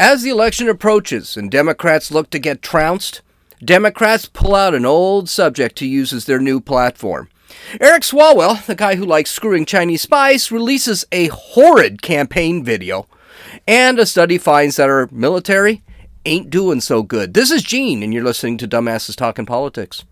As the election approaches and Democrats look to get trounced, Democrats pull out an old subject to use as their new platform. Eric Swalwell, the guy who likes screwing Chinese spies, releases a horrid campaign video. And a study finds that our military ain't doing so good. This is Gene, and you're listening to Dumbasses Talking Politics.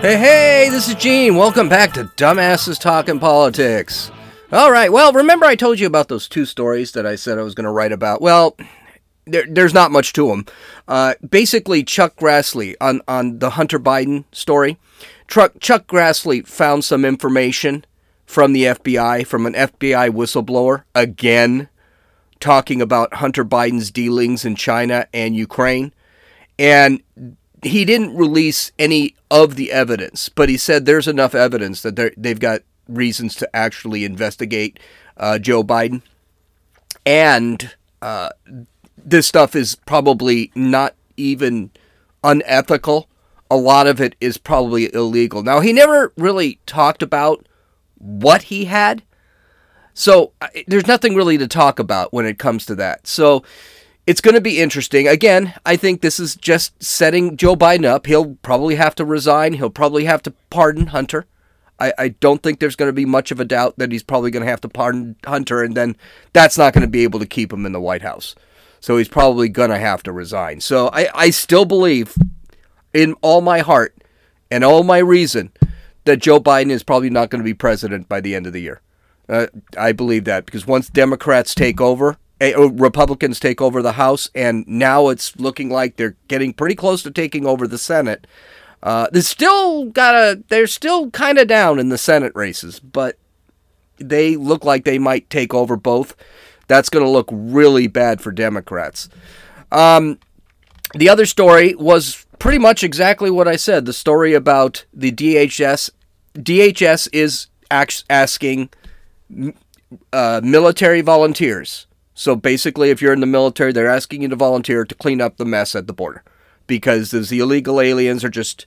Hey, hey, this is Gene. Welcome back to Dumbasses Talking Politics. All right. Well, remember I told you about those two stories that I said I was going to write about? Well, there, there's not much to them. Uh, basically, Chuck Grassley on, on the Hunter Biden story. Chuck, Chuck Grassley found some information from the FBI, from an FBI whistleblower, again, talking about Hunter Biden's dealings in China and Ukraine. And he didn't release any of the evidence, but he said there's enough evidence that they've got reasons to actually investigate uh, Joe Biden. And uh, this stuff is probably not even unethical. A lot of it is probably illegal. Now, he never really talked about what he had. So there's nothing really to talk about when it comes to that. So it's going to be interesting. Again, I think this is just setting Joe Biden up. He'll probably have to resign. He'll probably have to pardon Hunter. I, I don't think there's going to be much of a doubt that he's probably going to have to pardon Hunter, and then that's not going to be able to keep him in the White House. So he's probably going to have to resign. So I, I still believe in all my heart and all my reason that Joe Biden is probably not going to be president by the end of the year. Uh, I believe that because once Democrats take over, oh, Republicans take over the House, and now it's looking like they're getting pretty close to taking over the Senate. Uh, they still got a. They're still kind of down in the Senate races, but they look like they might take over both. That's going to look really bad for Democrats. Um, the other story was pretty much exactly what I said. The story about the DHS. DHS is asking uh, military volunteers. So basically, if you're in the military, they're asking you to volunteer to clean up the mess at the border because the illegal aliens are just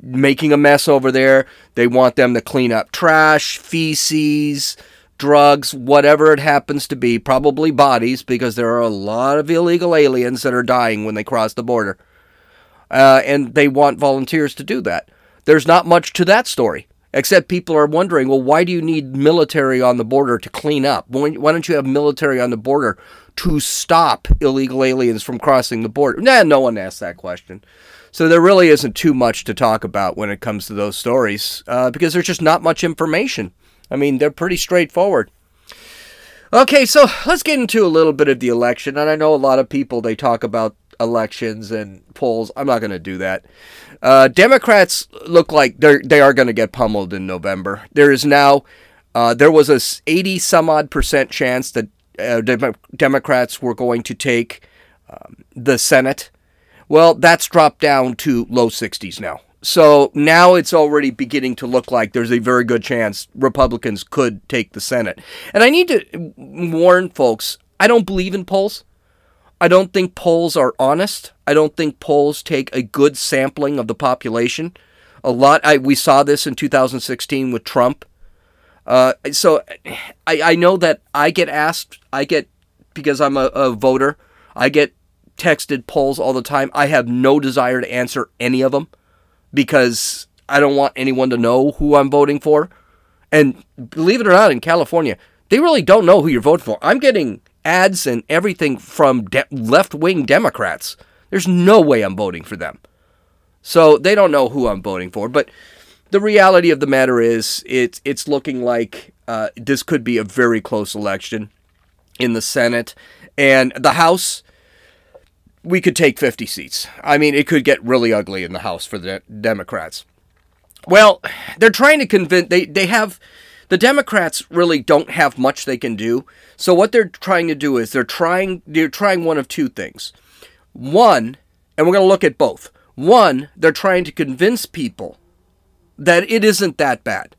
making a mess over there. They want them to clean up trash, feces, drugs, whatever it happens to be, probably bodies, because there are a lot of illegal aliens that are dying when they cross the border. Uh, and they want volunteers to do that. There's not much to that story, except people are wondering, well, why do you need military on the border to clean up? Why don't you have military on the border to stop illegal aliens from crossing the border? Nah, no one asked that question. So there really isn't too much to talk about when it comes to those stories uh, because there's just not much information. I mean, they're pretty straightforward. Okay, so let's get into a little bit of the election. And I know a lot of people they talk about elections and polls. I'm not going to do that. Uh, Democrats look like they're they are going to get pummeled in November. There is now uh, there was a 80 some odd percent chance that uh, Democrats were going to take um, the Senate. Well, that's dropped down to low 60s now. So now it's already beginning to look like there's a very good chance Republicans could take the Senate. And I need to warn folks I don't believe in polls. I don't think polls are honest. I don't think polls take a good sampling of the population. A lot, I, we saw this in 2016 with Trump. Uh, so I, I know that I get asked, I get, because I'm a, a voter, I get texted polls all the time. I have no desire to answer any of them because I don't want anyone to know who I'm voting for. And believe it or not, in California, they really don't know who you're voting for. I'm getting ads and everything from de- left wing Democrats. There's no way I'm voting for them. So they don't know who I'm voting for. But the reality of the matter is, it's it's looking like uh, this could be a very close election in the Senate and the House. We could take 50 seats. I mean, it could get really ugly in the House for the Democrats. Well, they're trying to convince. They they have the Democrats really don't have much they can do. So what they're trying to do is they're trying they're trying one of two things. One, and we're going to look at both. One, they're trying to convince people that it isn't that bad.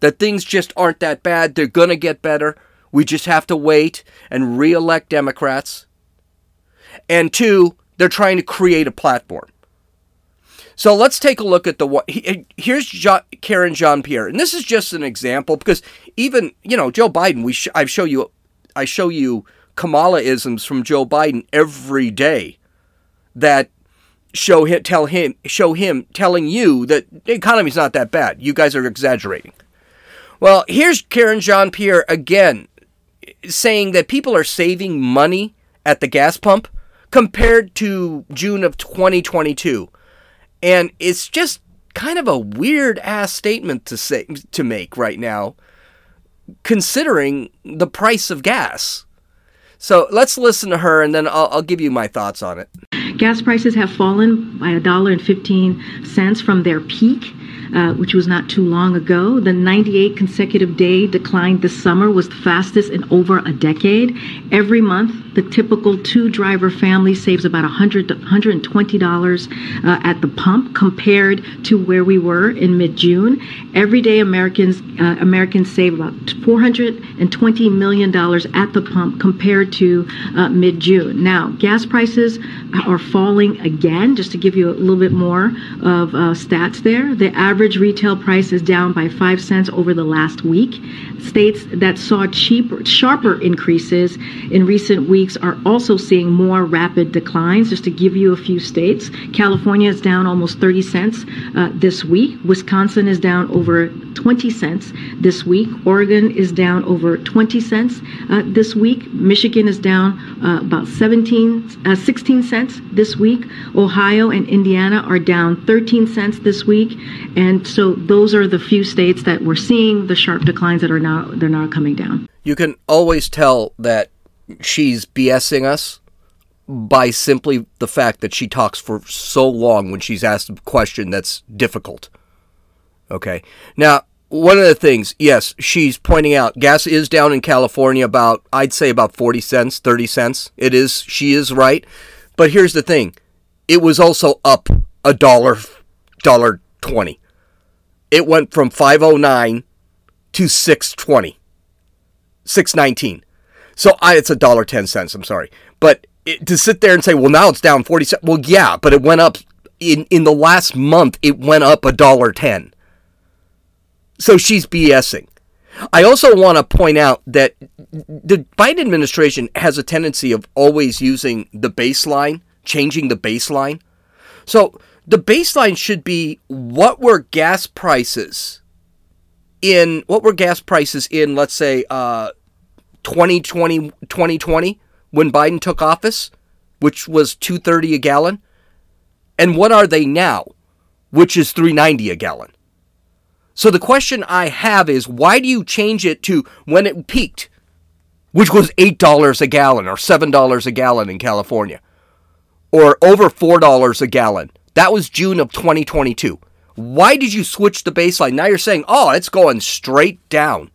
That things just aren't that bad. They're going to get better. We just have to wait and re-elect Democrats. And two, they're trying to create a platform. So let's take a look at the here's Karen Jean Pierre, and this is just an example because even you know Joe Biden, we sh- I show you I show you Kamala isms from Joe Biden every day that show him, tell him, show him telling you that the economy's not that bad. You guys are exaggerating. Well, here's Karen Jean Pierre again saying that people are saving money at the gas pump compared to June of 2022. And it's just kind of a weird ass statement to say to make right now considering the price of gas. So let's listen to her and then I'll, I'll give you my thoughts on it. Gas prices have fallen by a dollar and 15 cents from their peak uh, which was not too long ago. The 98 consecutive day decline this summer was the fastest in over a decade. Every month, the typical two driver family saves about $100, $120 uh, at the pump compared to where we were in mid June. Every day, Americans, uh, Americans save about $420 million at the pump compared to uh, mid June. Now, gas prices are falling again, just to give you a little bit more of uh, stats there. The average retail price is down by 5 cents over the last week. States that saw cheaper, sharper increases in recent weeks are also seeing more rapid declines. Just to give you a few states, California is down almost 30 cents uh, this week. Wisconsin is down over 20 cents this week. Oregon is down over 20 cents uh, this week. Michigan is down uh, about 17, uh, 16 cents this week. Ohio and Indiana are down 13 cents this week. And so those are the few states that we're seeing the sharp declines that are now they're now coming down. You can always tell that she's BSing us by simply the fact that she talks for so long when she's asked a question that's difficult. Okay. Now, one of the things, yes, she's pointing out gas is down in California about, I'd say about 40 cents, 30 cents. It is, she is right. But here's the thing it was also up a dollar, dollar 20. It went from 509 to 620, 619. So I, it's a dollar 10 cents, I'm sorry. But it, to sit there and say, well, now it's down 40 cents. Well, yeah, but it went up in, in the last month, it went up a dollar 10. So she's BSing. I also want to point out that the Biden administration has a tendency of always using the baseline, changing the baseline. So the baseline should be what were gas prices in what were gas prices in let's say uh, 2020 2020 when Biden took office, which was 230 a gallon, and what are they now, which is 390 a gallon. So the question I have is why do you change it to when it peaked, which was $8 a gallon or $7 a gallon in California, or over $4 a gallon? That was June of 2022. Why did you switch the baseline? Now you're saying, oh, it's going straight down.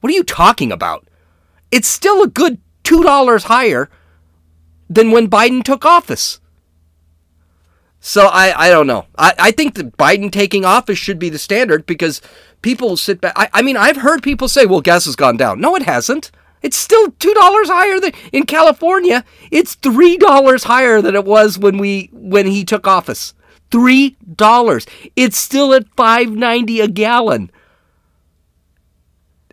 What are you talking about? It's still a good $2 higher than when Biden took office. So I, I don't know. I, I think that Biden taking office should be the standard because people sit back. I, I mean, I've heard people say, well, gas has gone down. No, it hasn't. It's still $2 higher than in California. It's $3 higher than it was when we when he took office. $3. It's still at 5.90 a gallon.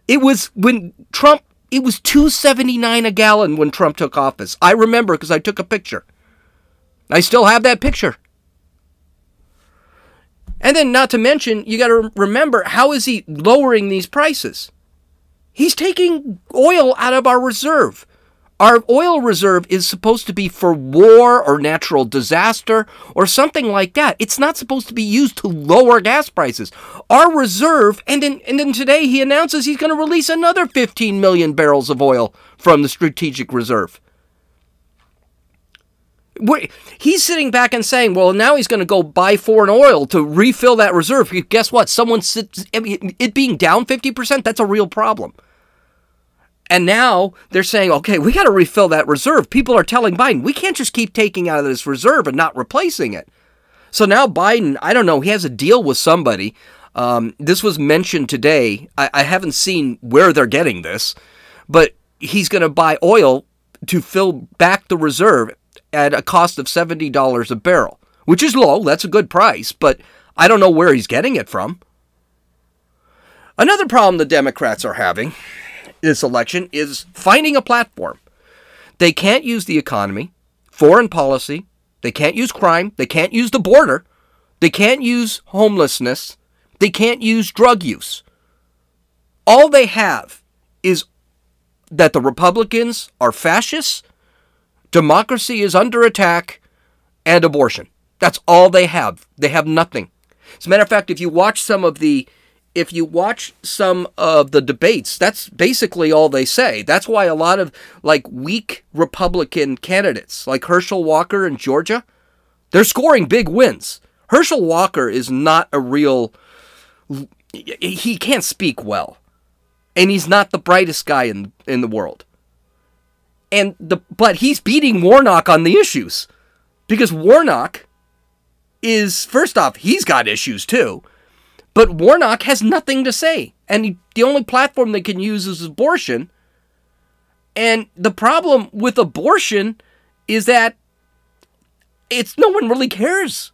It was when Trump it was 279 a gallon when Trump took office. I remember because I took a picture. I still have that picture. And then, not to mention, you got to remember how is he lowering these prices? He's taking oil out of our reserve. Our oil reserve is supposed to be for war or natural disaster or something like that. It's not supposed to be used to lower gas prices. Our reserve, and then, and then today he announces he's going to release another 15 million barrels of oil from the strategic reserve he's sitting back and saying, well, now he's going to go buy foreign oil to refill that reserve. Guess what? Someone sits, it being down 50%, that's a real problem. And now they're saying, okay, we got to refill that reserve. People are telling Biden, we can't just keep taking out of this reserve and not replacing it. So now Biden, I don't know, he has a deal with somebody. Um, this was mentioned today. I, I haven't seen where they're getting this, but he's going to buy oil to fill back the reserve at a cost of $70 a barrel, which is low. That's a good price, but I don't know where he's getting it from. Another problem the Democrats are having this election is finding a platform. They can't use the economy, foreign policy, they can't use crime, they can't use the border, they can't use homelessness, they can't use drug use. All they have is that the Republicans are fascists, democracy is under attack, and abortion. That's all they have. They have nothing. As a matter of fact, if you watch some of the if you watch some of the debates, that's basically all they say. That's why a lot of like weak Republican candidates, like Herschel Walker in Georgia, they're scoring big wins. Herschel Walker is not a real he can't speak well. And he's not the brightest guy in in the world. And the but he's beating Warnock on the issues. Because Warnock is first off, he's got issues too. But Warnock has nothing to say. And he, the only platform they can use is abortion. And the problem with abortion is that it's no one really cares.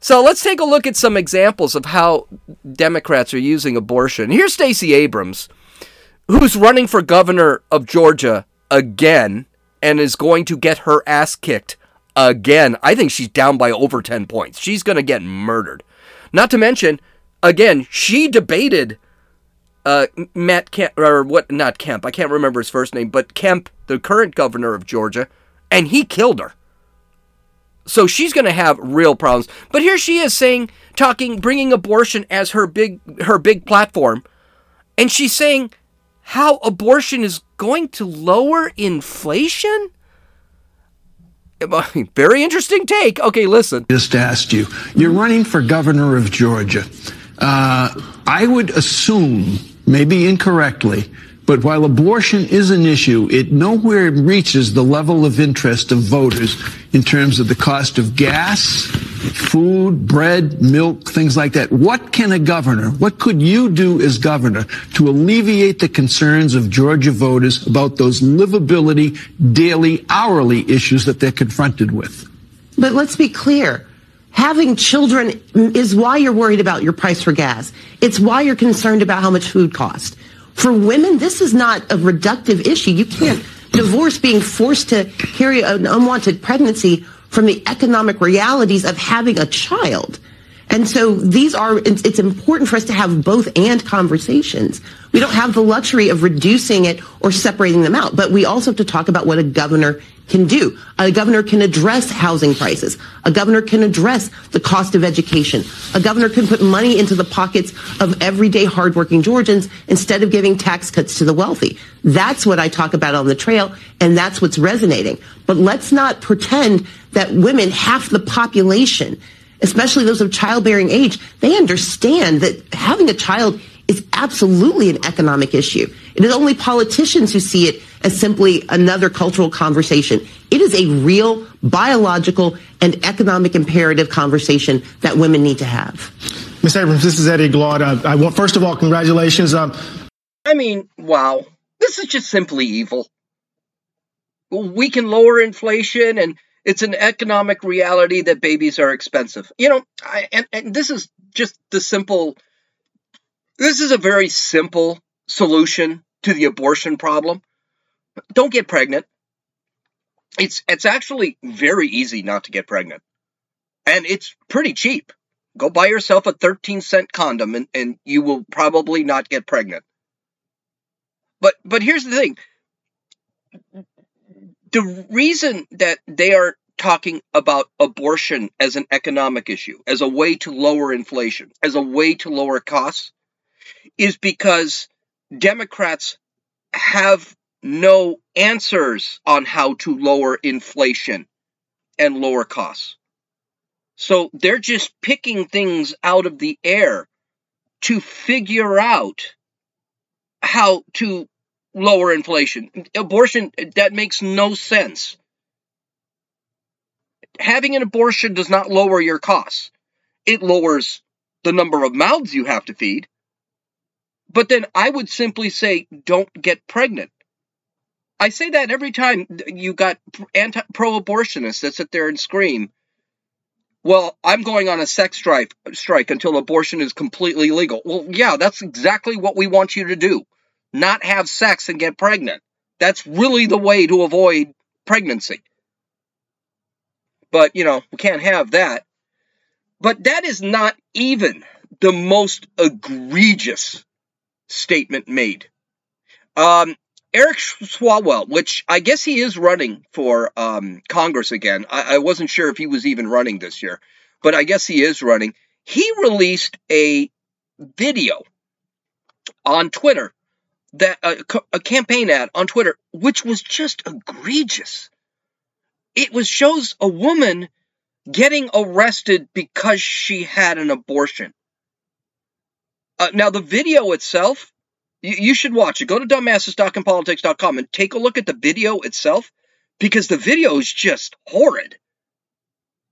So let's take a look at some examples of how Democrats are using abortion. Here's Stacey Abrams, who's running for governor of Georgia again and is going to get her ass kicked again. I think she's down by over 10 points. She's going to get murdered. Not to mention, again, she debated uh, Matt Kemp, or what, not Kemp, I can't remember his first name, but Kemp, the current governor of Georgia, and he killed her. So she's going to have real problems. But here she is saying, talking, bringing abortion as her big, her big platform, and she's saying how abortion is going to lower inflation. Very interesting take. Okay, listen. Just asked you. You're running for governor of Georgia. Uh, I would assume, maybe incorrectly, but while abortion is an issue, it nowhere reaches the level of interest of voters in terms of the cost of gas, food, bread, milk, things like that. What can a governor, what could you do as governor to alleviate the concerns of Georgia voters about those livability, daily, hourly issues that they're confronted with? But let's be clear. Having children is why you're worried about your price for gas. It's why you're concerned about how much food costs. For women, this is not a reductive issue. You can't divorce being forced to carry an unwanted pregnancy from the economic realities of having a child. And so these are, it's important for us to have both and conversations. We don't have the luxury of reducing it or separating them out, but we also have to talk about what a governor can do. A governor can address housing prices. A governor can address the cost of education. A governor can put money into the pockets of everyday hardworking Georgians instead of giving tax cuts to the wealthy. That's what I talk about on the trail, and that's what's resonating. But let's not pretend that women, half the population, especially those of childbearing age, they understand that having a child is absolutely an economic issue. It is only politicians who see it as simply another cultural conversation. It is a real biological and economic imperative conversation that women need to have. Ms. Abrams, this is Eddie Glaude. Uh, I want, first of all, congratulations. Um, I mean, wow. This is just simply evil. We can lower inflation and it's an economic reality that babies are expensive. You know, I, and, and this is just the simple, this is a very simple solution to the abortion problem. Don't get pregnant. It's it's actually very easy not to get pregnant. And it's pretty cheap. Go buy yourself a 13 cent condom and, and you will probably not get pregnant. But but here's the thing. The reason that they are talking about abortion as an economic issue, as a way to lower inflation, as a way to lower costs, is because Democrats have no answers on how to lower inflation and lower costs. So they're just picking things out of the air to figure out how to lower inflation. Abortion, that makes no sense. Having an abortion does not lower your costs. It lowers the number of mouths you have to feed. But then I would simply say, don't get pregnant. I say that every time you got anti pro-abortionists that sit there and scream, "Well, I'm going on a sex strike strike until abortion is completely legal." Well, yeah, that's exactly what we want you to do. Not have sex and get pregnant. That's really the way to avoid pregnancy. But, you know, we can't have that. But that is not even the most egregious statement made. Um, Eric Swalwell, which I guess he is running for um, Congress again. I, I wasn't sure if he was even running this year, but I guess he is running. He released a video on Twitter that uh, a campaign ad on Twitter, which was just egregious. It was shows a woman getting arrested because she had an abortion. Uh, now, the video itself, you, you should watch it. Go to dumbassestalkingpolitics.com and take a look at the video itself because the video is just horrid.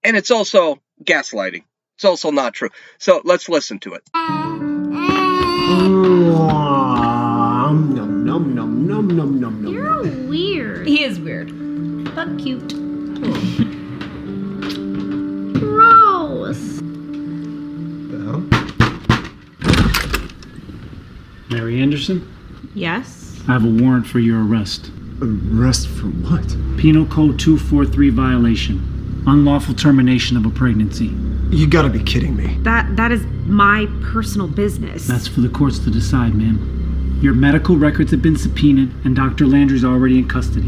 And it's also gaslighting. It's also not true. So let's listen to it. Nom, nom, nom, nom, nom, nom. You're weird. He is weird, but cute. Gross. Mary Anderson, Yes. I have a warrant for your arrest. Arrest for what? Penal Code 243 violation. Unlawful termination of a pregnancy. You gotta be kidding me. That that is my personal business. That's for the courts to decide, ma'am. Your medical records have been subpoenaed, and Dr. Landry's already in custody.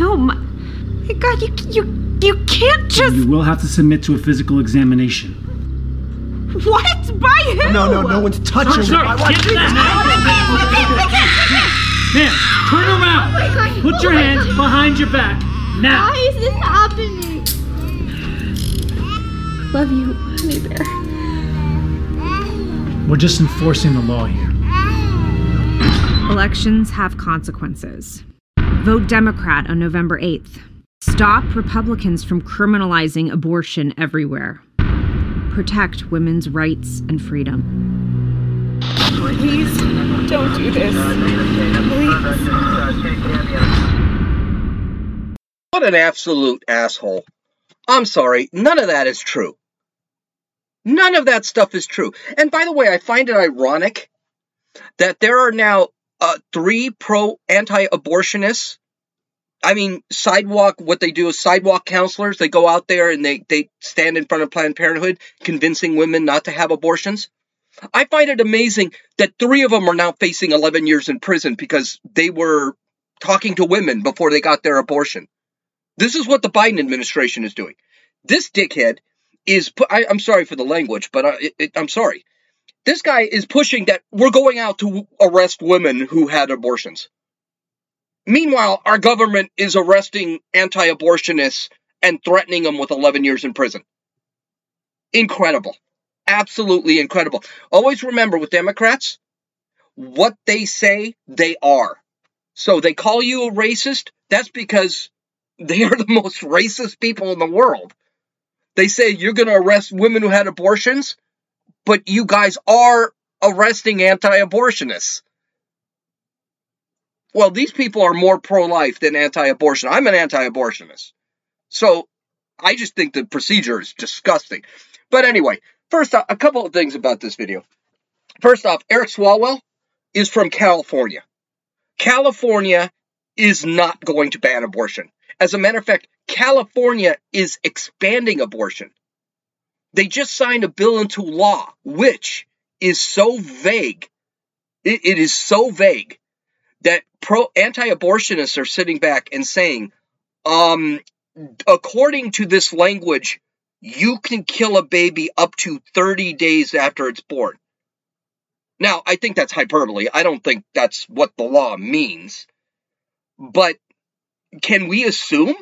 no, my, my God, you you you can't just You will have to submit to a physical examination. what by who? No, no, no one's touching Sir, me. My wife- get Ma'am, turn around. Oh Put your oh hands behind your back. Now. Why is this happening? Love you, honey bear. We're just enforcing the law here. Elections have consequences. Vote Democrat on November 8th. Stop Republicans from criminalizing abortion everywhere. Protect women's rights and freedom. Please don't do this. Please. What an absolute asshole. I'm sorry, none of that is true. None of that stuff is true. And by the way, I find it ironic that there are now uh, three pro anti abortionists. I mean, sidewalk, what they do is sidewalk counselors. They go out there and they, they stand in front of Planned Parenthood convincing women not to have abortions. I find it amazing that three of them are now facing 11 years in prison because they were talking to women before they got their abortion. This is what the Biden administration is doing. This dickhead is, pu- I, am sorry for the language, but I, it, I'm sorry. This guy is pushing that we're going out to arrest women who had abortions. Meanwhile, our government is arresting anti abortionists and threatening them with 11 years in prison. Incredible. Absolutely incredible. Always remember with Democrats, what they say, they are. So they call you a racist, that's because they are the most racist people in the world. They say you're going to arrest women who had abortions, but you guys are arresting anti abortionists. Well, these people are more pro life than anti abortion. I'm an anti abortionist. So I just think the procedure is disgusting. But anyway, first off, a couple of things about this video. First off, Eric Swalwell is from California. California is not going to ban abortion. As a matter of fact, California is expanding abortion. They just signed a bill into law, which is so vague. it, it is so vague that pro anti-abortionists are sitting back and saying, um, according to this language, you can kill a baby up to 30 days after it's born. Now, I think that's hyperbole. I don't think that's what the law means. But can we assume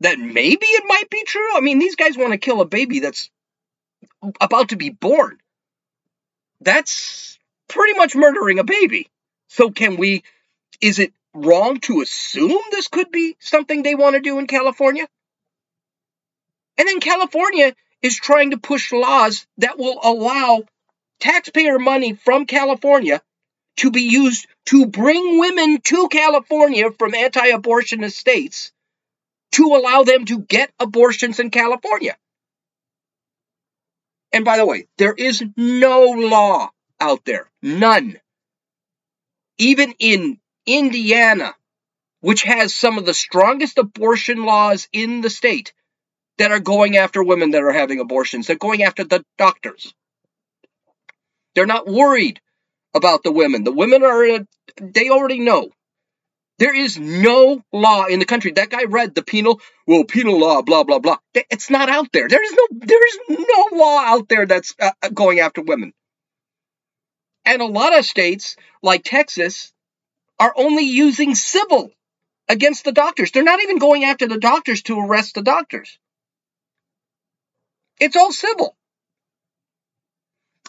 that maybe it might be true? I mean, these guys want to kill a baby that's about to be born. That's pretty much murdering a baby. So, can we, is it wrong to assume this could be something they want to do in California? And then California is trying to push laws that will allow taxpayer money from California to be used to bring women to California from anti abortionist states to allow them to get abortions in California. And by the way, there is no law out there, none, even in Indiana, which has some of the strongest abortion laws in the state, that are going after women that are having abortions. They're going after the doctors. They're not worried about the women. The women are, they already know. There is no law in the country. That guy read the penal, well, penal law, blah, blah, blah. It's not out there. There is no, there is no law out there that's uh, going after women. And a lot of states, like Texas, are only using civil against the doctors. They're not even going after the doctors to arrest the doctors. It's all civil.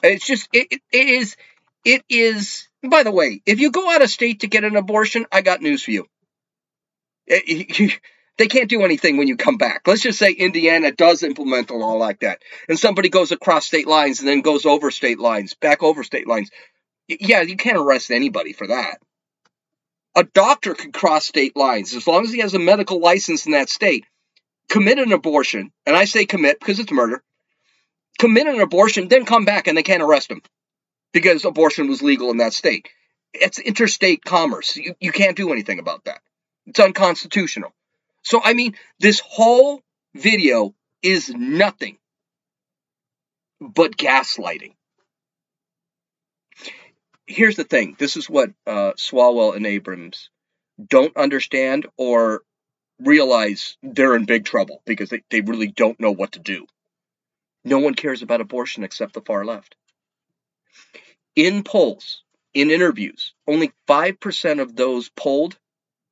It's just, it, it is, it is, by the way, if you go out of state to get an abortion, I got news for eh, you. they can't do anything when you come back. Let's just say Indiana does implement a law like that, and somebody goes across state lines and then goes over state lines, back over state lines. Yeah, you can't arrest anybody for that. A doctor can cross state lines as long as he has a medical license in that state commit an abortion, and I say commit because it's murder, commit an abortion, then come back and they can't arrest him because abortion was legal in that state. It's interstate commerce. You, you can't do anything about that. It's unconstitutional. So, I mean, this whole video is nothing but gaslighting. Here's the thing this is what uh, Swalwell and Abrams don't understand or realize they're in big trouble because they, they really don't know what to do. No one cares about abortion except the far left. In polls, in interviews, only 5% of those polled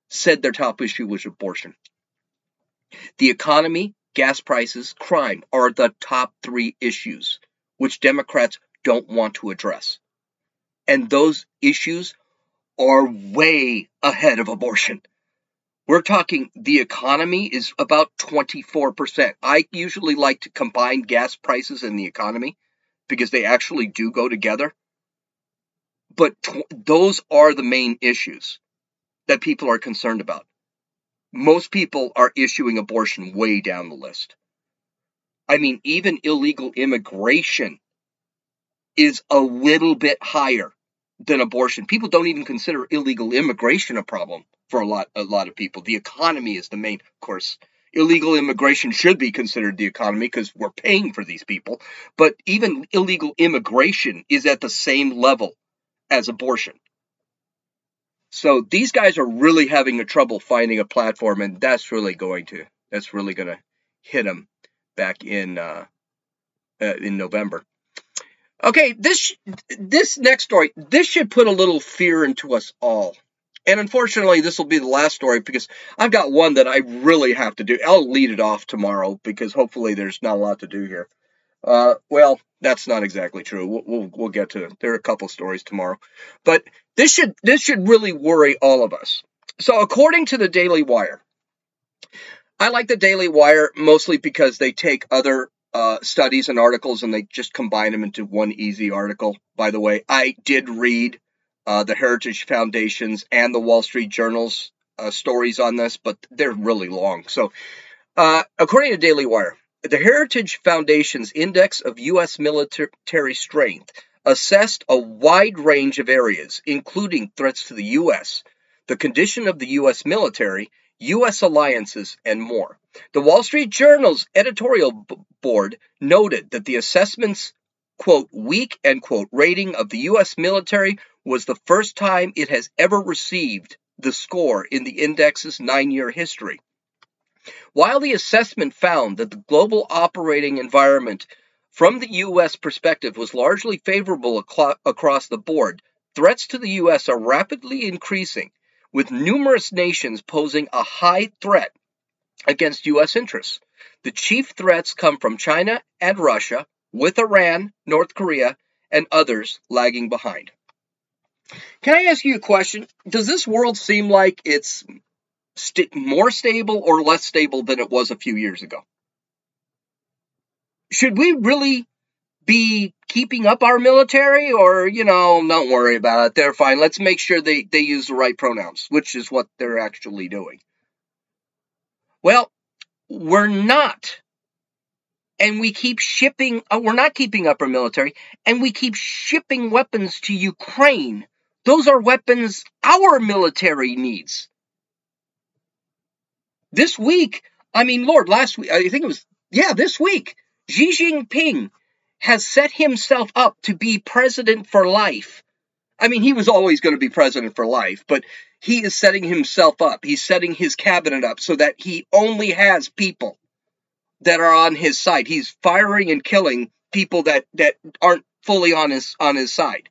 said their top issue was abortion. The economy, gas prices, crime are the top three issues which Democrats don't want to address. And those issues are way ahead of abortion. We're talking the economy is about 24%. I usually like to combine gas prices and the economy because they actually do go together. But tw- those are the main issues that people are concerned about. Most people are issuing abortion way down the list. I mean, even illegal immigration is a little bit higher than abortion. People don't even consider illegal immigration a problem for a lot a lot of people. The economy is the main, of course. Illegal immigration should be considered the economy because we're paying for these people. But even illegal immigration is at the same level as abortion. So these guys are really having a trouble finding a platform, and that's really going to that's really going to hit them back in uh, uh, in November. Okay, this this next story this should put a little fear into us all. And unfortunately, this will be the last story because I've got one that I really have to do. I'll lead it off tomorrow because hopefully there's not a lot to do here. Uh, well, that's not exactly true. We'll, we'll, we'll get to it. there are a couple stories tomorrow, but this should this should really worry all of us. So, according to the Daily Wire, I like the Daily Wire mostly because they take other uh, studies and articles and they just combine them into one easy article. By the way, I did read uh, the Heritage Foundations and the Wall Street Journal's uh, stories on this, but they're really long. So, uh, according to Daily Wire, the Heritage Foundation's Index of U.S. Military Strength assessed a wide range of areas, including threats to the U.S., the condition of the U.S. military, U.S. alliances, and more. The Wall Street Journal's editorial b- board noted that the assessment's quote weak end quote rating of the U.S. military was the first time it has ever received the score in the index's nine year history. While the assessment found that the global operating environment from the U.S. perspective was largely favorable across the board, threats to the U.S. are rapidly increasing, with numerous nations posing a high threat against U.S. interests. The chief threats come from China and Russia, with Iran, North Korea, and others lagging behind. Can I ask you a question? Does this world seem like it's st- more stable or less stable than it was a few years ago? Should we really be keeping up our military or, you know, don't worry about it. They're fine. Let's make sure they, they use the right pronouns, which is what they're actually doing. Well, we're not. And we keep shipping, uh, we're not keeping up our military, and we keep shipping weapons to Ukraine Those are weapons our military needs. This week, I mean, Lord, last week, I think it was, yeah, this week, Xi Jinping has set himself up to be president for life. I mean, he was always going to be president for life, but he is setting himself up. He's setting his cabinet up so that he only has people that are on his side. He's firing and killing people that that aren't fully on his on his side.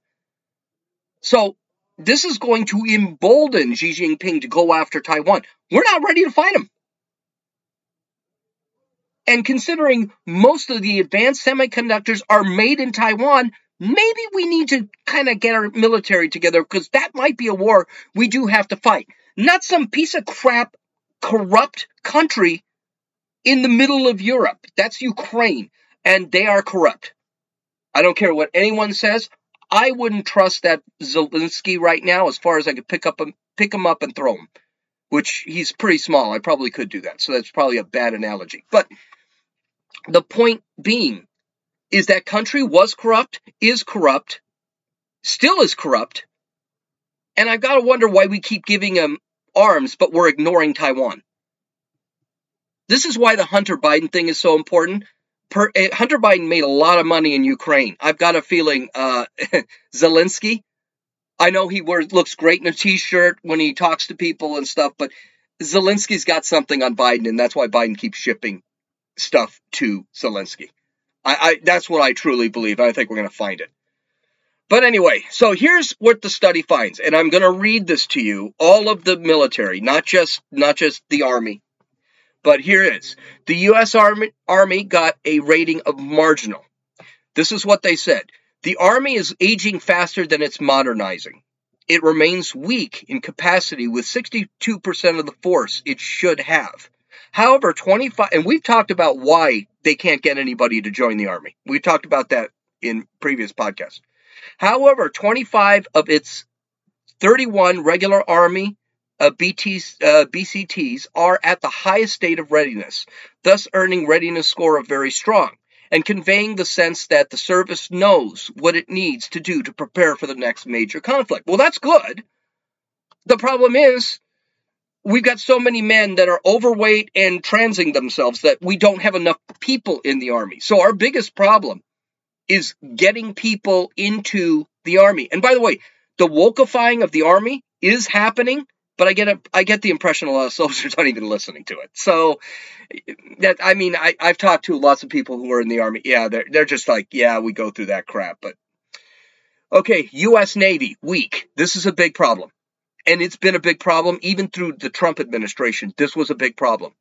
So this is going to embolden Xi Jinping to go after Taiwan. We're not ready to fight him. And considering most of the advanced semiconductors are made in Taiwan, maybe we need to kind of get our military together because that might be a war we do have to fight. Not some piece of crap, corrupt country in the middle of Europe. That's Ukraine, and they are corrupt. I don't care what anyone says. I wouldn't trust that Zelensky right now as far as I could pick up him, pick him up and throw him, which he's pretty small. I probably could do that. So that's probably a bad analogy. But the point being is that country was corrupt, is corrupt, still is corrupt, and I've got to wonder why we keep giving them arms, but we're ignoring Taiwan. This is why the Hunter Biden thing is so important. Per, uh, Hunter Biden made a lot of money in Ukraine. I've got a feeling uh, Zelensky. I know he wears looks great in a t-shirt when he talks to people and stuff, but Zelensky's got something on Biden, and that's why Biden keeps shipping stuff to Zelensky. I, I that's what I truly believe. I think we're going to find it. But anyway, so here's what the study finds, and I'm going to read this to you. All of the military, not just not just the army, but here it is. The U.S. Army, Army got a rating of marginal. This is what they said. The Army is aging faster than it's modernizing. It remains weak in capacity with 62% of the force it should have. However, 25, and we've talked about why they can't get anybody to join the Army. We talked about that in previous podcasts. However, 25 of its 31 regular Army uh, BTs, uh, BCTs are at the highest state of readiness, thus earning readiness score of very strong and conveying the sense that the service knows what it needs to do to prepare for the next major conflict. Well, that's good. The problem is we've got so many men that are overweight and transing themselves that we don't have enough people in the army. So our biggest problem is getting people into the army. And by the way, the wokeifying of the army is happening but I get a, I get the impression a lot of soldiers aren't even listening to it. So that I mean, I, I've talked to lots of people who are in the army. Yeah, they're they're just like, yeah, we go through that crap. But okay, U.S. Navy weak. This is a big problem, and it's been a big problem even through the Trump administration. This was a big problem.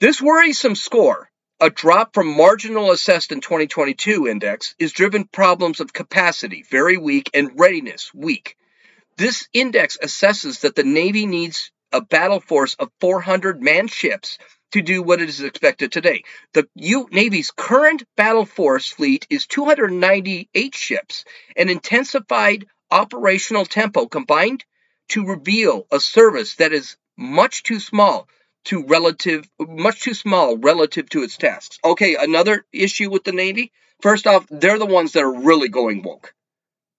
This worrisome score, a drop from marginal assessed in 2022 index, is driven problems of capacity, very weak, and readiness, weak. This index assesses that the Navy needs a battle force of 400 manned ships to do what it is expected today. The U- Navy's current battle force fleet is 298 ships. An intensified operational tempo combined to reveal a service that is much too small to relative much too small relative to its tasks. Okay, another issue with the Navy. First off, they're the ones that are really going woke.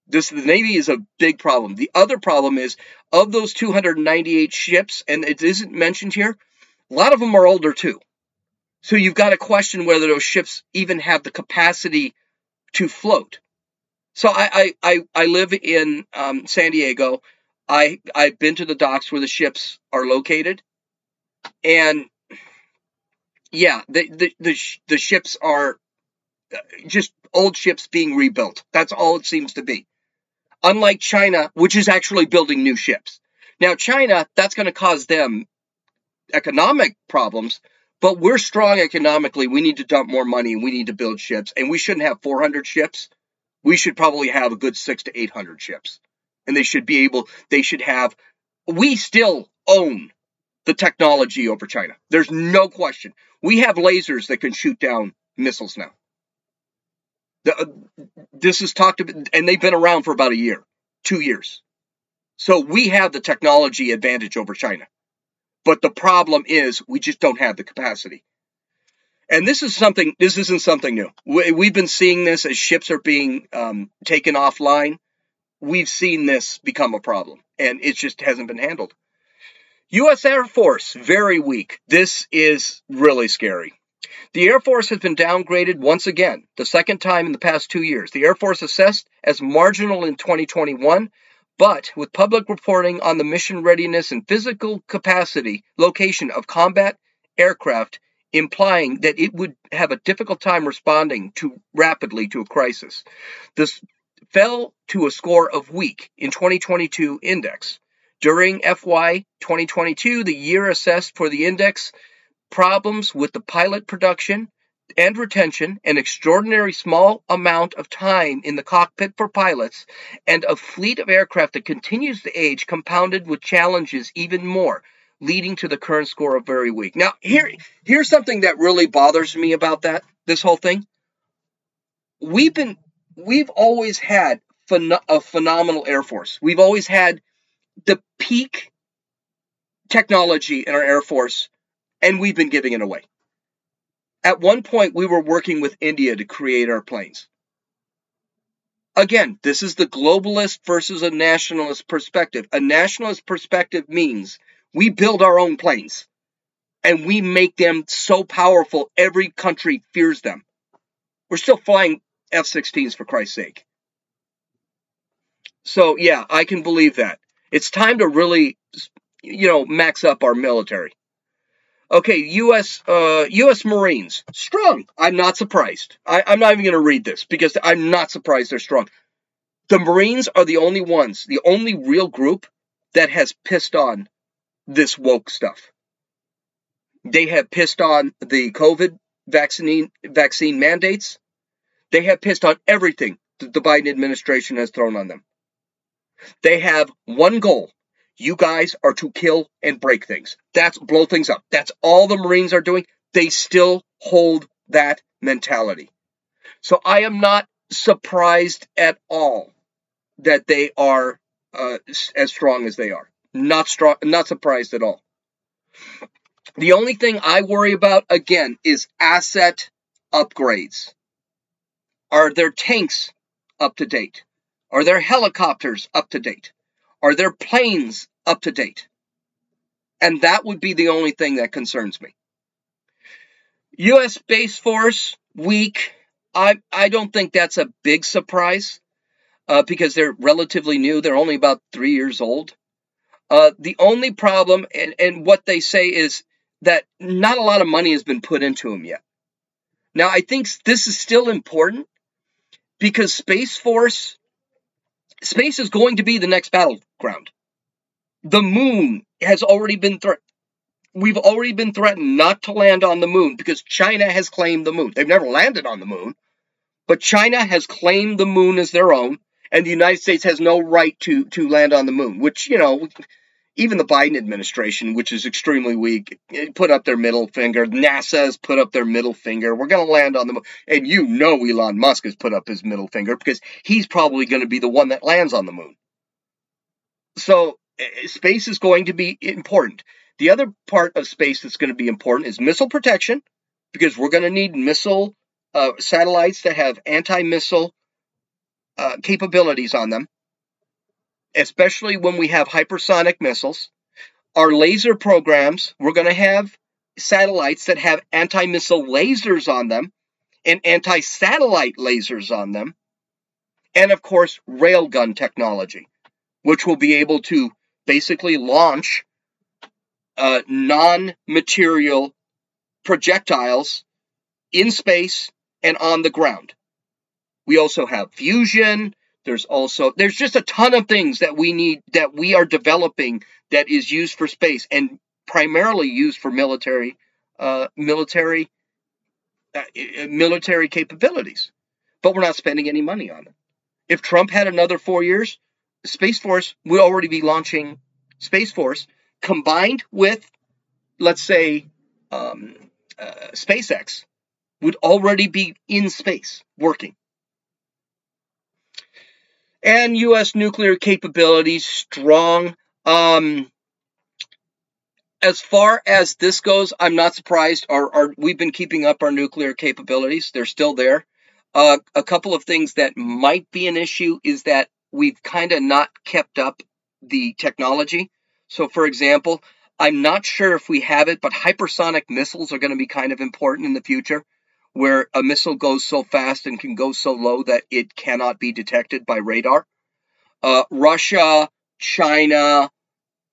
This the Navy is a big problem. The other problem is of those 298 ships, and it isn't mentioned here, a lot of them are older too. So you've got to question whether those ships even have the capacity to float. So I I, I, I live in um, San Diego. I I've been to the docks where the ships are located, and yeah, the the the, the ships are uh, just old ships being rebuilt. That's all it seems to be unlike China, which is actually building new ships. Now, China, that's going to cause them economic problems, but we're strong economically. We need to dump more money and we need to build ships. And we shouldn't have 400 ships. We should probably have a good six to 800 ships. And they should be able, they should have, we still own the technology over China. There's no question. We have lasers that can shoot down missiles now. Uh, this is talked about, and they've been around for about a year, two years. So we have the technology advantage over China. But the problem is we just don't have the capacity. And this is something, this isn't something new. We, have been seeing this as ships are being um, taken offline. we've seen this become a problem, and it just hasn't been handled. U.S. Air Force, very weak. This is really scary. The Air Force has been downgraded once again, the second time in the past two years. The Air Force assessed as marginal in 2021, but with public reporting on the mission readiness and physical capacity location of combat aircraft implying that it would have a difficult time responding to rapidly to a crisis. This fell to a score of weak in 2022 index. During FY 2022, the year assessed for the index problems with the pilot production and retention, an extraordinary small amount of time in the cockpit for pilots, and a fleet of aircraft that continues to age, compounded with challenges even more, leading to the current score of very weak. Now, here, here's something that really bothers me about that, this whole thing. We've been, we've always had phen- a phenomenal Air Force. We've always had the peak technology in our Air Force, and we've been giving it away. At one point, we were working with India to create our planes. Again, this is the globalist versus a nationalist perspective. A nationalist perspective means we build our own planes and we make them so powerful every country fears them. We're still flying F 16s for Christ's sake. So, yeah, I can believe that. It's time to really, you know, max up our military. Okay, U.S. Uh, U.S. Marines strong. I'm not surprised. I, I'm not even going to read this because I'm not surprised they're strong. The Marines are the only ones, the only real group that has pissed on this woke stuff. They have pissed on the COVID vaccine vaccine mandates. They have pissed on everything that the Biden administration has thrown on them. They have one goal, you guys are to kill and break things. That's blow things up. That's all the Marines are doing. They still hold that mentality. So I am not surprised at all that they are uh, as strong as they are. Not strong, not surprised at all. The only thing I worry about again is asset upgrades. Are their tanks up to date? Are their helicopters up to date? Are their planes up to date? And that would be the only thing that concerns me. U.S. Space Force weak. I I don't think that's a big surprise uh, because they're relatively new. They're only about three years old. Uh, the only problem, and, and what they say is that not a lot of money has been put into them yet. Now, I think this is still important because Space Force space is going to be the next battleground. The moon has already been threatened. We've already been threatened not to land on the moon because China has claimed the moon. They've never landed on the moon, but China has claimed the moon as their own, and the United States has no right to to land on the moon. Which you know, even the Biden administration, which is extremely weak, put up their middle finger. NASA has put up their middle finger. We're going to land on the moon. And you know Elon Musk has put up his middle finger because he's probably going to be the one that lands on the moon. So space is going to be important. The other part of space that's going to be important is missile protection because we're going to need missile uh, satellites that have anti missile uh, capabilities on them especially when we have hypersonic missiles. Our laser programs, we're going to have satellites that have anti missile lasers on them and anti satellite lasers on them. And of course, railgun technology, which will be able to basically launch uh, non material projectiles in space and on the ground. We also have fusion, there's also there's just a ton of things that we need that we are developing that is used for space and primarily used for military uh, military uh, military capabilities. But we're not spending any money on it. If Trump had another four years, Space Force would already be launching Space Force combined with, let's say, um, uh, SpaceX would already be in space working and U.S. nuclear capabilities strong. Um, as far as this goes, I'm not surprised. Our, our, we've been keeping up our nuclear capabilities; they're still there. Uh, a couple of things that might be an issue is that we've kind of not kept up the technology. So, for example, I'm not sure if we have it, but hypersonic missiles are going to be kind of important in the future, where a missile goes so fast and can go so low that it cannot be detected by radar. Uh, Russia, China,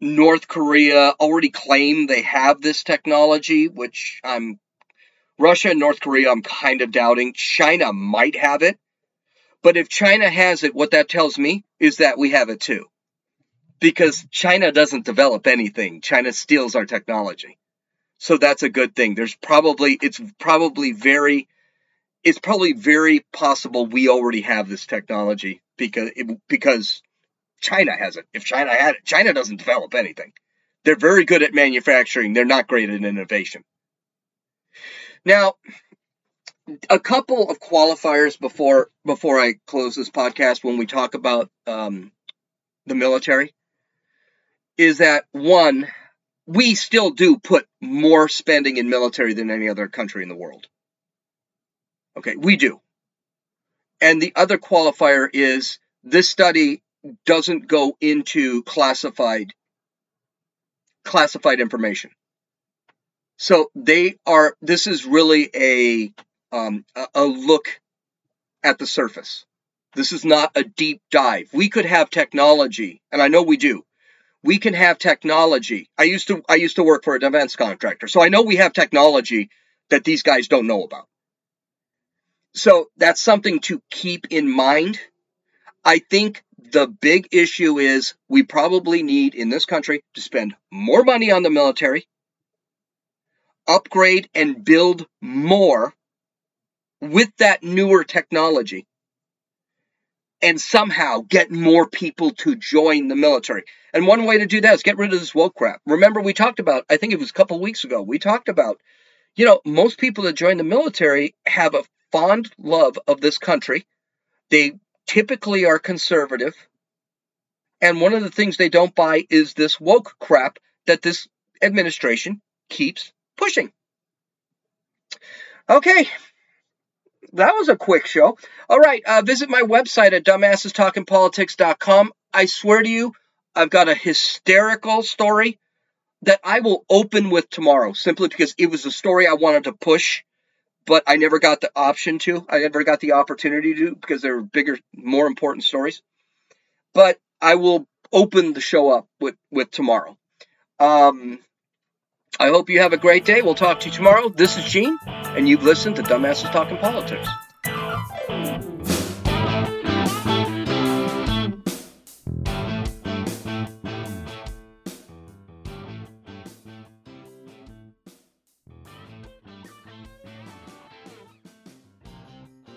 North Korea already claim they have this technology, which I'm Russia and North Korea, I'm kind of doubting. China might have it. But if China has it, what that tells me is that we have it too. Because China doesn't develop anything, China steals our technology. So that's a good thing. There's probably, it's probably very, it's probably very possible we already have this technology because, it, because China has it. If China had it, China doesn't develop anything. They're very good at manufacturing. They're not great at innovation. Now, a couple of qualifiers before before I close this podcast when we talk about um, the military is that one, we still do put more spending in military than any other country in the world. Okay, we do. And the other qualifier is this study doesn't go into classified classified information. So they are. This is really a um, a look at the surface. This is not a deep dive. We could have technology, and I know we do. We can have technology. I used to I used to work for a defense contractor, so I know we have technology that these guys don't know about. So that's something to keep in mind. I think the big issue is we probably need in this country to spend more money on the military, upgrade and build more with that newer technology, and somehow get more people to join the military. And one way to do that is get rid of this woke crap. Remember, we talked about, I think it was a couple weeks ago, we talked about, you know, most people that join the military have a fond love of this country. They typically are conservative. And one of the things they don't buy is this woke crap that this administration keeps pushing. Okay. That was a quick show. All right. Uh, visit my website at dumbassestalkingpolitics.com. I swear to you, I've got a hysterical story that I will open with tomorrow simply because it was a story I wanted to push but I never got the option to. I never got the opportunity to because there were bigger, more important stories. But I will open the show up with with tomorrow. Um, I hope you have a great day. We'll talk to you tomorrow. This is Gene, and you've listened to Dumbasses Talking Politics.